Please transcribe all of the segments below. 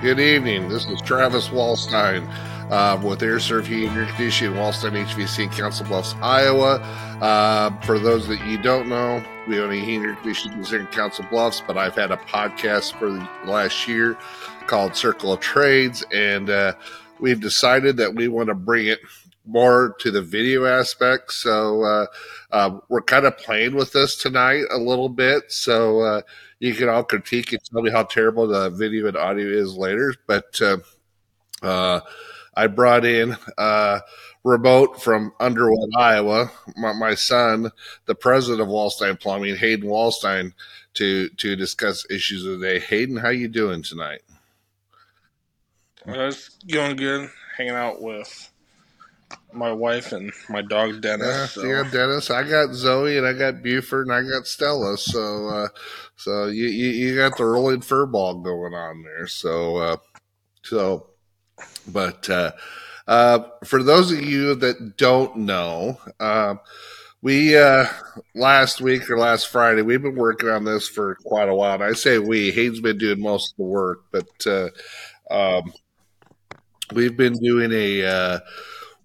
Good evening. This is Travis Waldstein uh, with Aire Serv Heating Air Conditioning, Waldstein HVC in Council Bluffs, Iowa. Uh, for those that you don't know, we own a heating air conditioning here in Council Bluffs, but I've had a podcast for the last year called Circle of Trades, and uh, we've decided that we want to bring it more to the video aspect. So uh, uh, we're kind of playing with this tonight a little bit. So uh, you can all critique and tell me how terrible the video and audio is later. But uh, uh, I brought in uh, remote from Underwood, Iowa, my, my, son, the president of Waldstein Plumbing, Hayden Waldstein, to to discuss issues of the day. Hayden, how you doing tonight? Uh, it's going good. Hanging out with my wife and my dog Dennis. Yeah, so. yeah, Dennis. I got Zoe and I got Buford and I got Stella. So, uh, so you, you, you got the rolling fur ball going on there. So, uh, so, but uh, uh, for those of you that don't know, uh, we uh, last week or last Friday we've been working on this for quite a while. And I say we, Hayden's been doing most of the work, but uh, um, we've been doing a uh,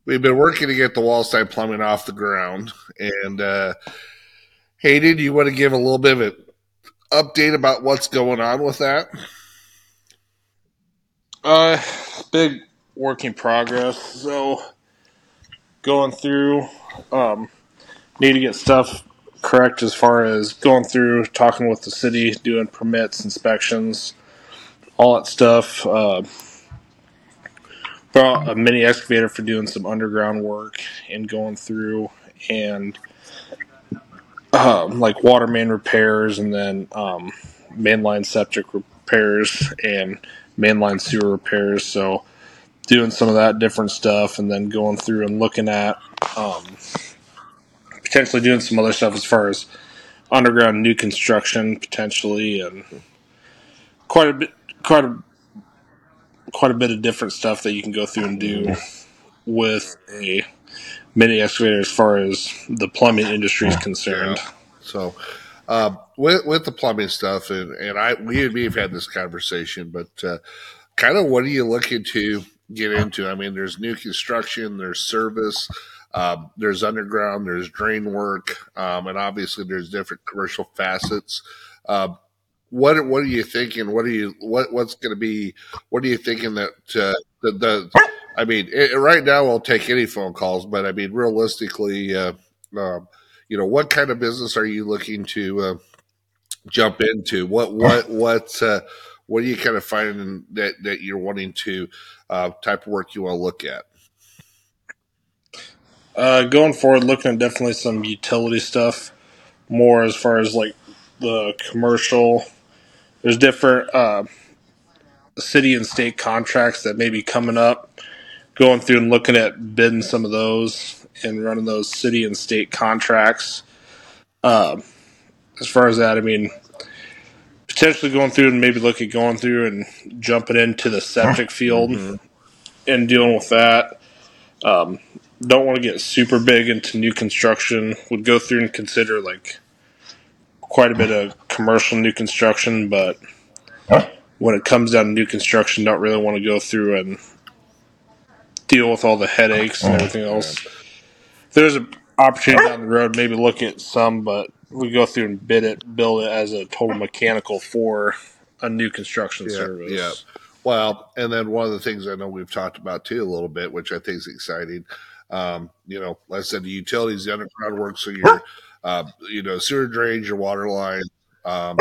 we've been working to get the Waldstein plumbing off the ground. And uh, Hayden, you want to give a little bit of an update about what's going on with that? Uh, big work in progress. So going through, um, need to get stuff correct as far as going through, talking with the city, doing permits, inspections, all that stuff. Uh, a mini excavator for doing some underground work and going through and um, like water main repairs and then um, mainline septic repairs and mainline sewer repairs. So doing some of that different stuff and then going through and looking at um, potentially doing some other stuff as far as underground new construction potentially and quite a bit quite a quite a bit of different stuff that you can go through and do with a mini excavator as far as the plumbing industry is concerned. Yeah. So, uh, with with the plumbing stuff, and and I we and me have had this conversation, but uh, kind of what are you looking to get into? I mean, there's new construction, there's service. Um, there's underground, there's drain work, um, and obviously there's different commercial facets. Uh, what what are you thinking? What are you what what's going to be? What are you thinking that uh, the, the I mean, it, right now I'll take any phone calls, but I mean, realistically, uh, um, you know, what kind of business are you looking to uh, jump into? What what what uh, what are you kind of finding that that you're wanting to uh, type of work you want to look at? Uh, going forward, looking at definitely some utility stuff more as far as like the commercial there's different uh, city and state contracts that may be coming up. Going through and looking at bidding some of those and running those city and state contracts. Uh, as far as that, I mean, potentially going through and maybe look at going through and jumping into the septic field mm-hmm. and dealing with that. Um, don't want to get super big into new construction. Would go through and consider like quite a bit of commercial new construction, but when it comes down to new construction, don't really want to go through and deal with all the headaches and everything else. There's an opportunity down the road, maybe look at some, but we go through and bid it, build it as a total mechanical for a new construction yeah, service. Yeah. Well, and then one of the things I know we've talked about too a little bit, which I think is exciting. Um, you know, like I said, the utilities, the underground work, so you're uh, you know, sewer drains, your water line, um,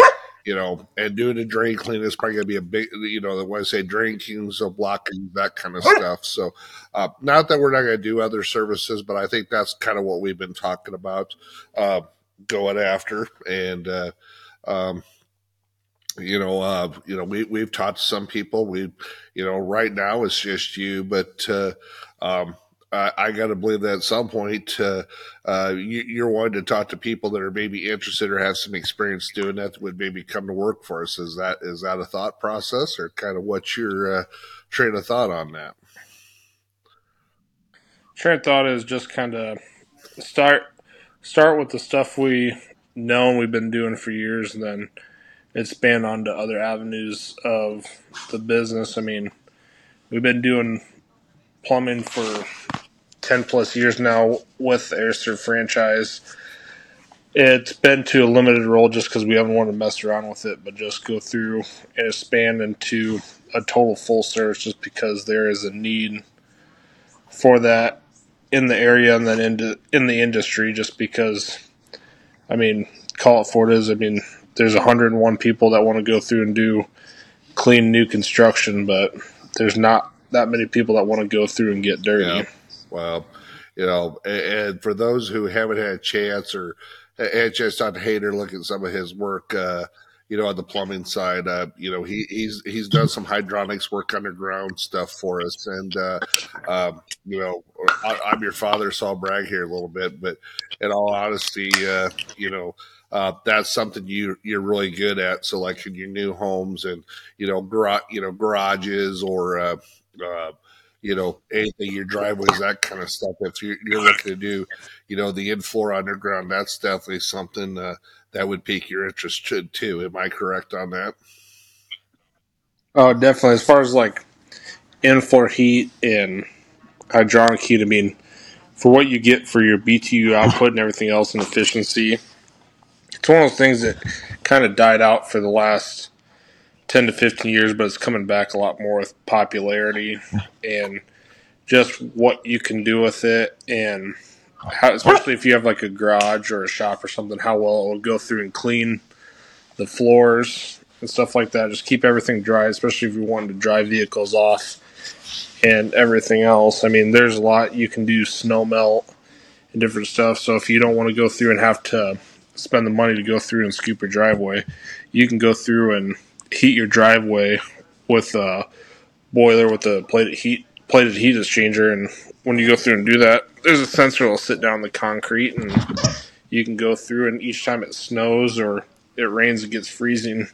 you know, and doing a drain clean is probably going to be a big, you know, when I say drain cleans, so blocking that kind of stuff. So, uh, not that we're not going to do other services, but I think that's kind of what we've been talking about, uh, going after. And, uh, um, you know, uh, you know, we, we've talked to some people. We, you know, right now it's just you, but, uh, um, I, I got to believe that at some point uh, uh, you, are wanting to talk to people that are maybe interested or have some experience doing that, that would maybe come to work for us. Is that is that a thought process, or kind of what's your uh, train of thought on that? Train of thought is just kind of start start with the stuff we know and we've been doing for years, and then expand onto other avenues of the business. I mean, we've been doing plumbing for 10 plus years now with the Aire Serv franchise. It's been to a limited role just because we haven't wanted to mess around with it, but just go through and expand into a total full service just because there is a need for that in the area and then in, in the industry just because, I mean, call it for it is. I mean, there's 101 people that want to go through and do clean new construction, but there's not that many people that want to go through and get dirty. Yeah. Well, you know, and, and for those who haven't had a chance or had a chance to Hayden look at some of his work, uh, you know, on the plumbing side, uh, you know, he, he's he's done some hydronics work underground stuff for us, and uh, um, you know, I, am your father, so I'll brag here a little bit, but in all honesty, uh, you know, uh, that's something you you're really good at. So, like in your new homes and you know, you know, garages or uh, uh, you know, anything, your driveways, that kind of stuff. If you're, you're looking to do, you know, the in floor underground, that's definitely something uh, that would pique your interest too. Am I correct on that? Oh, definitely. As far as like in floor heat and hydronic heat, I mean, for what you get for your BTU output and everything else and efficiency, it's one of those things that kind of died out for the last 10 to 15 years, but it's coming back a lot more with popularity and just what you can do with it. And how, especially if you have like a garage or a shop or something, how well it will go through and clean the floors and stuff like that. Just keep everything dry, especially if you wanted to dry vehicles off and everything else. I mean, there's a lot you can do snow melt and different stuff. So if you don't want to go through and have to spend the money to go through and scoop your driveway, you can go through and heat your driveway with a boiler with a plated heat plated heat exchanger. And when you go through and do that, there's a sensor that'll sit down the concrete, and you can go through. And each time it snows or it rains, it gets freezing.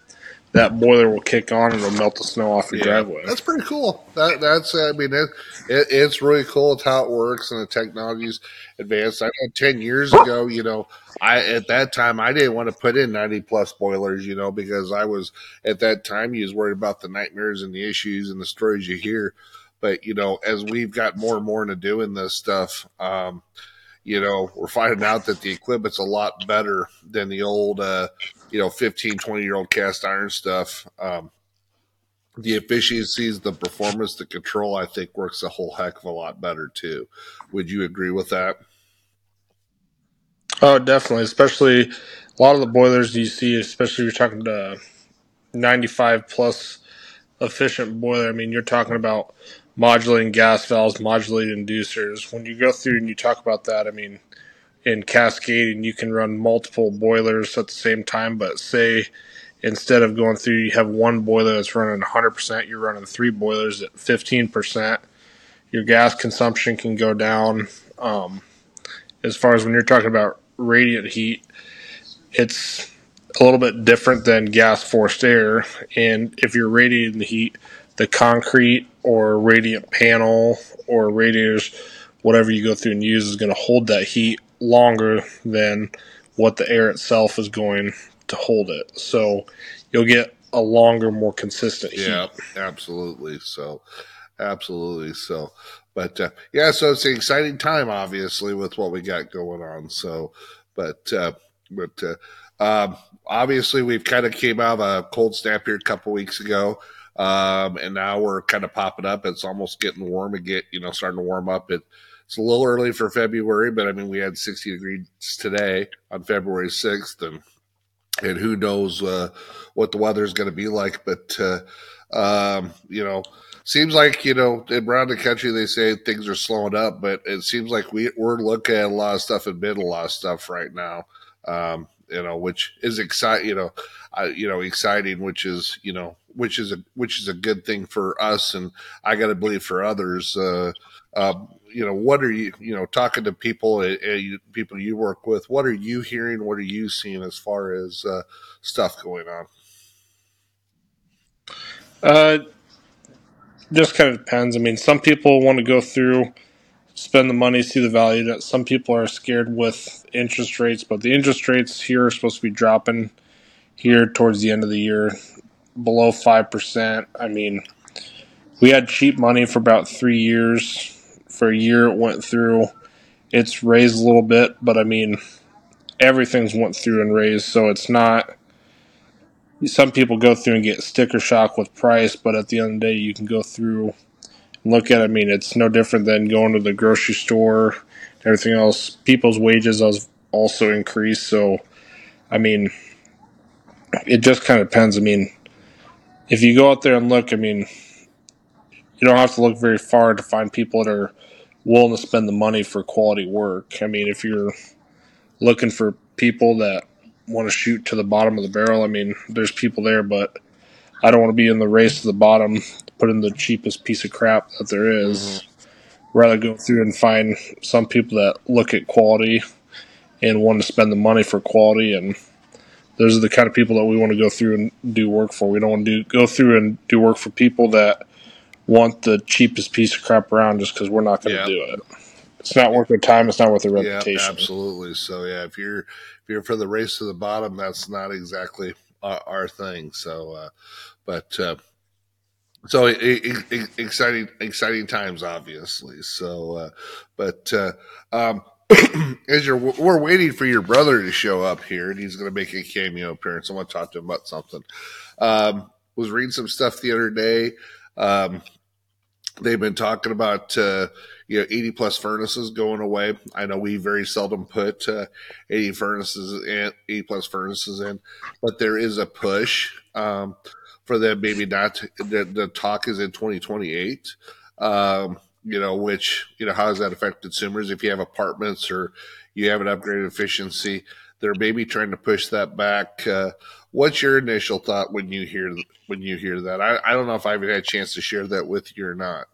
That boiler will kick on and it'll melt the snow off your yeah, driveway. That's pretty cool. That, that's I mean it, it, it's really cool. It's how it works and the technology's advanced. I know ten years ago, you know, I at that time I didn't want to put in ninety plus boilers, you know, because I was at that time you was worried about the nightmares and the issues and the stories you hear. But you know, as we've got more and more into doing this stuff, um, you know, we're finding out that the equipment's a lot better than the old, uh, you know, 15, 20 year old cast iron stuff. Um, the efficiencies, the performance, the control, I think works a whole heck of a lot better too. Would you agree with that? Oh, definitely. Especially a lot of the boilers you see, especially you're talking to 95 plus efficient boiler. I mean, you're talking about modulating gas valves, modulating inducers. When you go through and you talk about that, I mean, in cascading, you can run multiple boilers at the same time, but say instead of going through, you have one boiler that's running 100%, you're running three boilers at 15%. Your gas consumption can go down. Um, as far as when you're talking about radiant heat, it's a little bit different than gas forced air. And if you're radiating the heat, the concrete or radiant panel or radiators, whatever you go through and use, is going to hold that heat longer than what the air itself is going to hold it. So you'll get a longer, more consistent heat. Yeah, absolutely. So, absolutely. So, but uh, yeah, so it's an exciting time, obviously, with what we got going on. So, but uh, but uh, um, obviously, we've kind of came out of a cold snap here a couple weeks ago. Um, and now we're kind of popping up. It's almost getting warm again, you know, starting to warm up. It, it's a little early for February, but I mean, we had 60 degrees today on February 6th, and and who knows uh, what the weather is going to be like. But uh, um, you know, seems like you know around the country they say things are slowing up, but it seems like we we're looking at a lot of stuff and bid a lot of stuff right now. Um, you know, which is exciting. You know, uh, you know, exciting, which is you know, which is a which is a good thing for us, and I got to believe for others. Uh, uh, you know, what are you, you know, talking to people, uh, people you work with? What are you hearing? What are you seeing as far as uh, stuff going on? Uh, just kind of depends. I mean, some people want to go through, spend the money, see the value. That some people are scared with interest rates, but the interest rates here are supposed to be dropping here towards the end of the year, below five percent. I mean, we had cheap money for about three years. For a year, it went through. It's raised a little bit, but I mean, everything's went through and raised, so it's not. Some people go through and get sticker shock with price, but at the end of the day, you can go through look at. I mean, it's no different than going to the grocery store. Everything else, people's wages also increased. So, I mean, it just kind of depends. I mean, if you go out there and look, I mean, you don't have to look very far to find people that are willing to spend the money for quality work. I mean, if you're looking for people that want to shoot to the bottom of the barrel, I mean, there's people there, but I don't want to be in the race to the bottom, put in the cheapest piece of crap that there is. Mm-hmm. Rather go through and find some people that look at quality and want to spend the money for quality and those are the kind of people that we want to go through and do work for. We don't want to do, go through and do work for people that want the cheapest piece of crap around just because we're not going to do it. It's not worth their time. It's not worth their reputation. Yeah, absolutely. So yeah, if you're if you're for the race to the bottom, that's not exactly our, our thing. So, uh, but uh, so it, it, it, exciting exciting times, obviously. So, uh, but uh, um, as you're we're waiting for your brother to show up here, and he's going to make a cameo appearance. I want to talk to him about something. Um, was reading some stuff the other day. Um, they've been talking about uh, you know 80 plus furnaces going away. I know we very seldom put uh, 80 furnaces in 80 plus furnaces in, but there is a push um, for them. Maybe not. To, the, the, talk is in 2028. Um, you know, which you know how does that affect consumers? If you have apartments or you have an upgraded efficiency, they're maybe trying to push that back. Uh, what's your initial thought when you hear when you hear that? I, I don't know if I've had a chance to share that with you or not.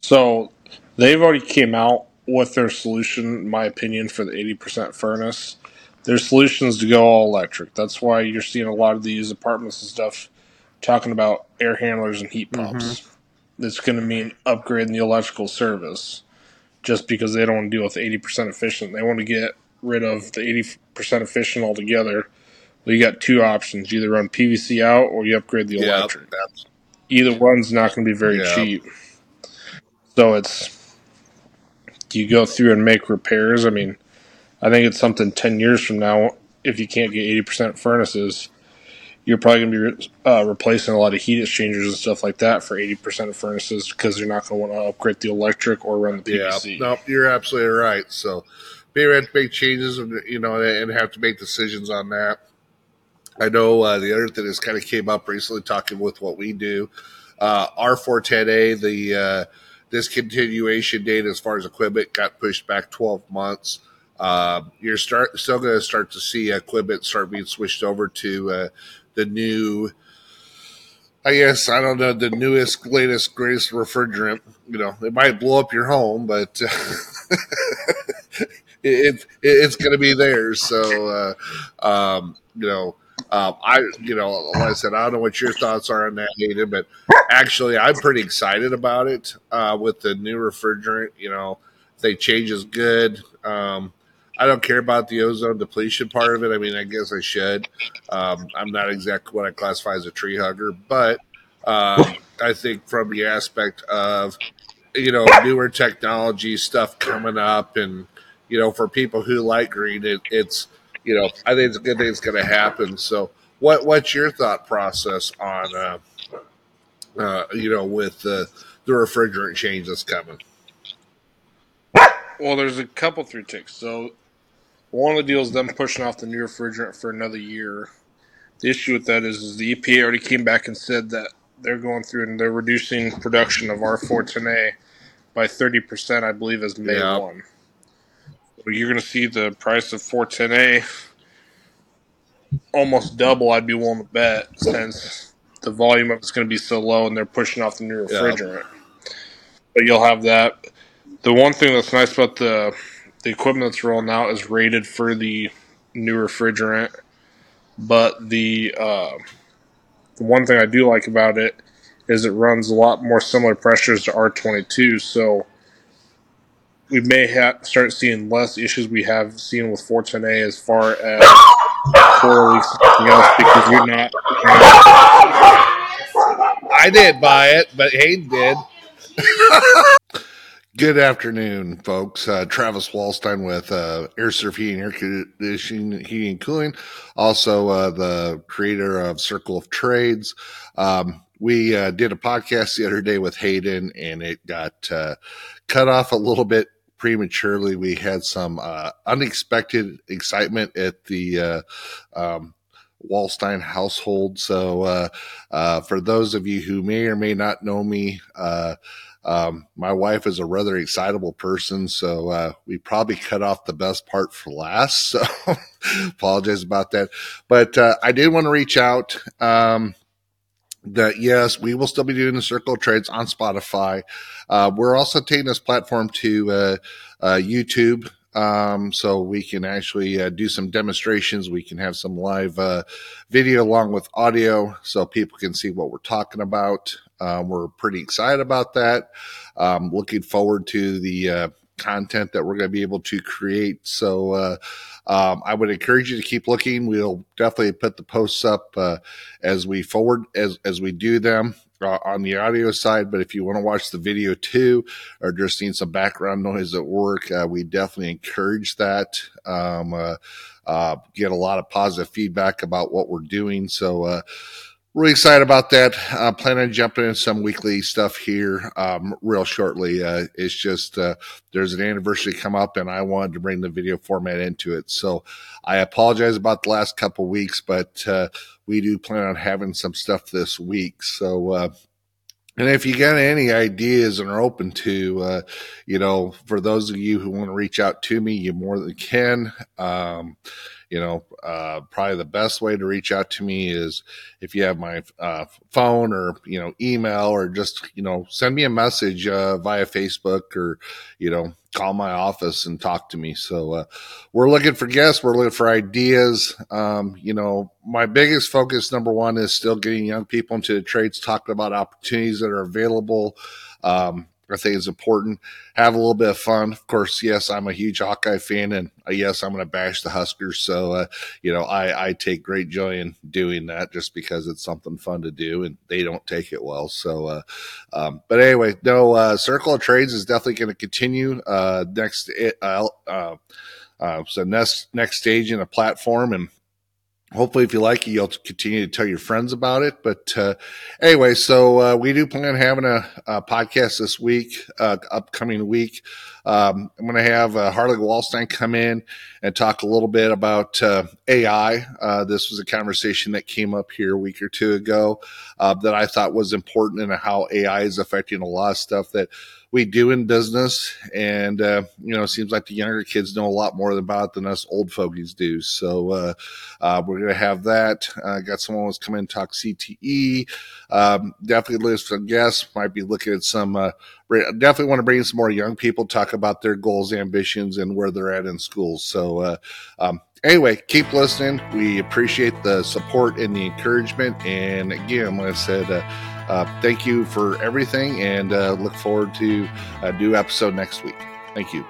So they've already came out with their solution, in my opinion, for the 80% furnace. Their solution is to go all electric. That's why you're seeing a lot of these apartments and stuff talking about air handlers and heat pumps. Mm-hmm. It's going to mean upgrading the electrical service just because they don't want to deal with 80% efficient. They want to get rid of the 80% efficient altogether. Well, you got two options. You either run PVC out or you upgrade the electric. Either one's not going to be very cheap. So it's you go through and make repairs. I mean, I think it's something ten years from now. If you can't get eighty percent furnaces, you're probably going to be uh, replacing a lot of heat exchangers and stuff like that for eighty percent of furnaces because you're not going to want to upgrade the electric or run the PVC. Yeah, no, you're absolutely right. So, we have to make changes, and you know, and have to make decisions on that. I know uh, the other thing that's kind of came up recently, talking with what we do, uh, R410A, the uh, discontinuation date as far as equipment got pushed back 12 months. Uh, you're start still going to start to see equipment start being switched over to uh, the new. I guess I don't know the newest, latest, greatest refrigerant. You know, it might blow up your home, but it, it, it's going to be there. So, uh, um, you know, um, I, you know, like I said, I don't know what your thoughts are on that, Hayden, but actually, I'm pretty excited about it uh, with the new refrigerant. You know, they change is good. Um, I don't care about the ozone depletion part of it. I mean, I guess I should. Um, I'm not exactly what I classify as a tree hugger, but uh, I think from the aspect of you know newer technology stuff coming up, and you know, for people who like green, it, it's you know, I think it's a good thing it's going to happen. So, what what's your thought process on, uh, uh, you know, with the the refrigerant change that's coming? Well, there's a couple through ticks. So, one of the deals them pushing off the new refrigerant for another year. The issue with that is, is the EPA already came back and said that they're going through and they're reducing production of R410A by 30%, I believe, as May yeah. 1 you're going to see the price of 410A almost double. I'd be willing to bet since the volume of it's going to be so low, and they're pushing off the new refrigerant. Yeah. But you'll have that. The one thing that's nice about the the equipment that's rolling out is rated for the new refrigerant, but the uh, the one thing I do like about it is it runs a lot more similar pressures to R22, so we may have start seeing less issues we have seen with 410A as far as four weeks else because you're not. I didn't buy it, but Hayden did. Good afternoon, folks. Uh, Travis Waldstein with uh, Aire Serv Heating, Air Conditioning, Heating, and Cooling. Also, uh, the creator of Circle of Trades. Um, we uh, did a podcast the other day with Hayden, and it got uh, cut off a little bit prematurely. We had some uh, unexpected excitement at the uh, um, Waldstein household. So, uh, uh, for those of you who may or may not know me, uh, um, my wife is a rather excitable person, so uh, we probably cut off the best part for last. So, apologize about that. But uh, I did want to reach out. Um, that yes, we will still be doing the circle trades on Spotify. Uh, we're also taking this platform to uh, uh, YouTube. Um, so we can actually uh, do some demonstrations. We can have some live uh, video along with audio so people can see what we're talking about. Um, we're pretty excited about that. Um, looking forward to the uh, content that we're going to be able to create. So uh, um, I would encourage you to keep looking. We'll definitely put the posts up uh, as we forward as as we do them. Uh, on the audio side, but if you want to watch the video too, or just need some background noise at work, uh, we definitely encourage that. Um, uh, uh, get a lot of positive feedback about what we're doing. So, really excited about that. Uh, plan on jumping in some weekly stuff here um, real shortly. Uh, it's just uh, there's an anniversary come up, and I wanted to bring the video format into it. So I apologize about the last couple weeks, but uh, we do plan on having some stuff this week. So. Uh, and if you got any ideas and are open to, uh, you know, for those of you who want to reach out to me, you more than can. Um, you know, uh, probably the best way to reach out to me is if you have my uh, phone or, you know, email or just, you know, send me a message uh, via Facebook or, you know, call my office and talk to me. So uh, we're looking for guests. We're looking for ideas. Um, you know, my biggest focus, number one, is still getting young people into the trades, talking about opportunities that are available. Um, I think it's important. Have a little bit of fun. Of course, yes, I'm a huge Hawkeye fan, and uh, yes, I'm going to bash the Huskers. So, uh, you know, I, I take great joy in doing that just because it's something fun to do, and they don't take it well. So, uh, um, but anyway, no, uh, Circle of Trades is definitely going to continue. Uh, next, uh, so next next stage in a platform, and hopefully if you like it you'll continue to tell your friends about it. But uh, anyway so uh, we do plan on having a, a podcast this week uh, upcoming week um, i'm going to have uh, harley waldstein come in and talk a little bit about uh, ai uh, this was a conversation that came up here a week or two ago that i thought was important and how ai is affecting a lot of stuff that we do in business. And, uh, you know, it seems like the younger kids know a lot more about it than us old fogies do. So, uh, uh, we're going to have that. Uh, got someone who's come in and talk CTE. Um, definitely list some guests. Might be looking at some, uh, definitely want to bring in some more young people, talk about their goals, ambitions, and where they're at in schools. So, uh, um, anyway, keep listening. We appreciate the support and the encouragement. And again, like I said, uh, uh, thank you for everything and uh, look forward to a new episode next week. Thank you.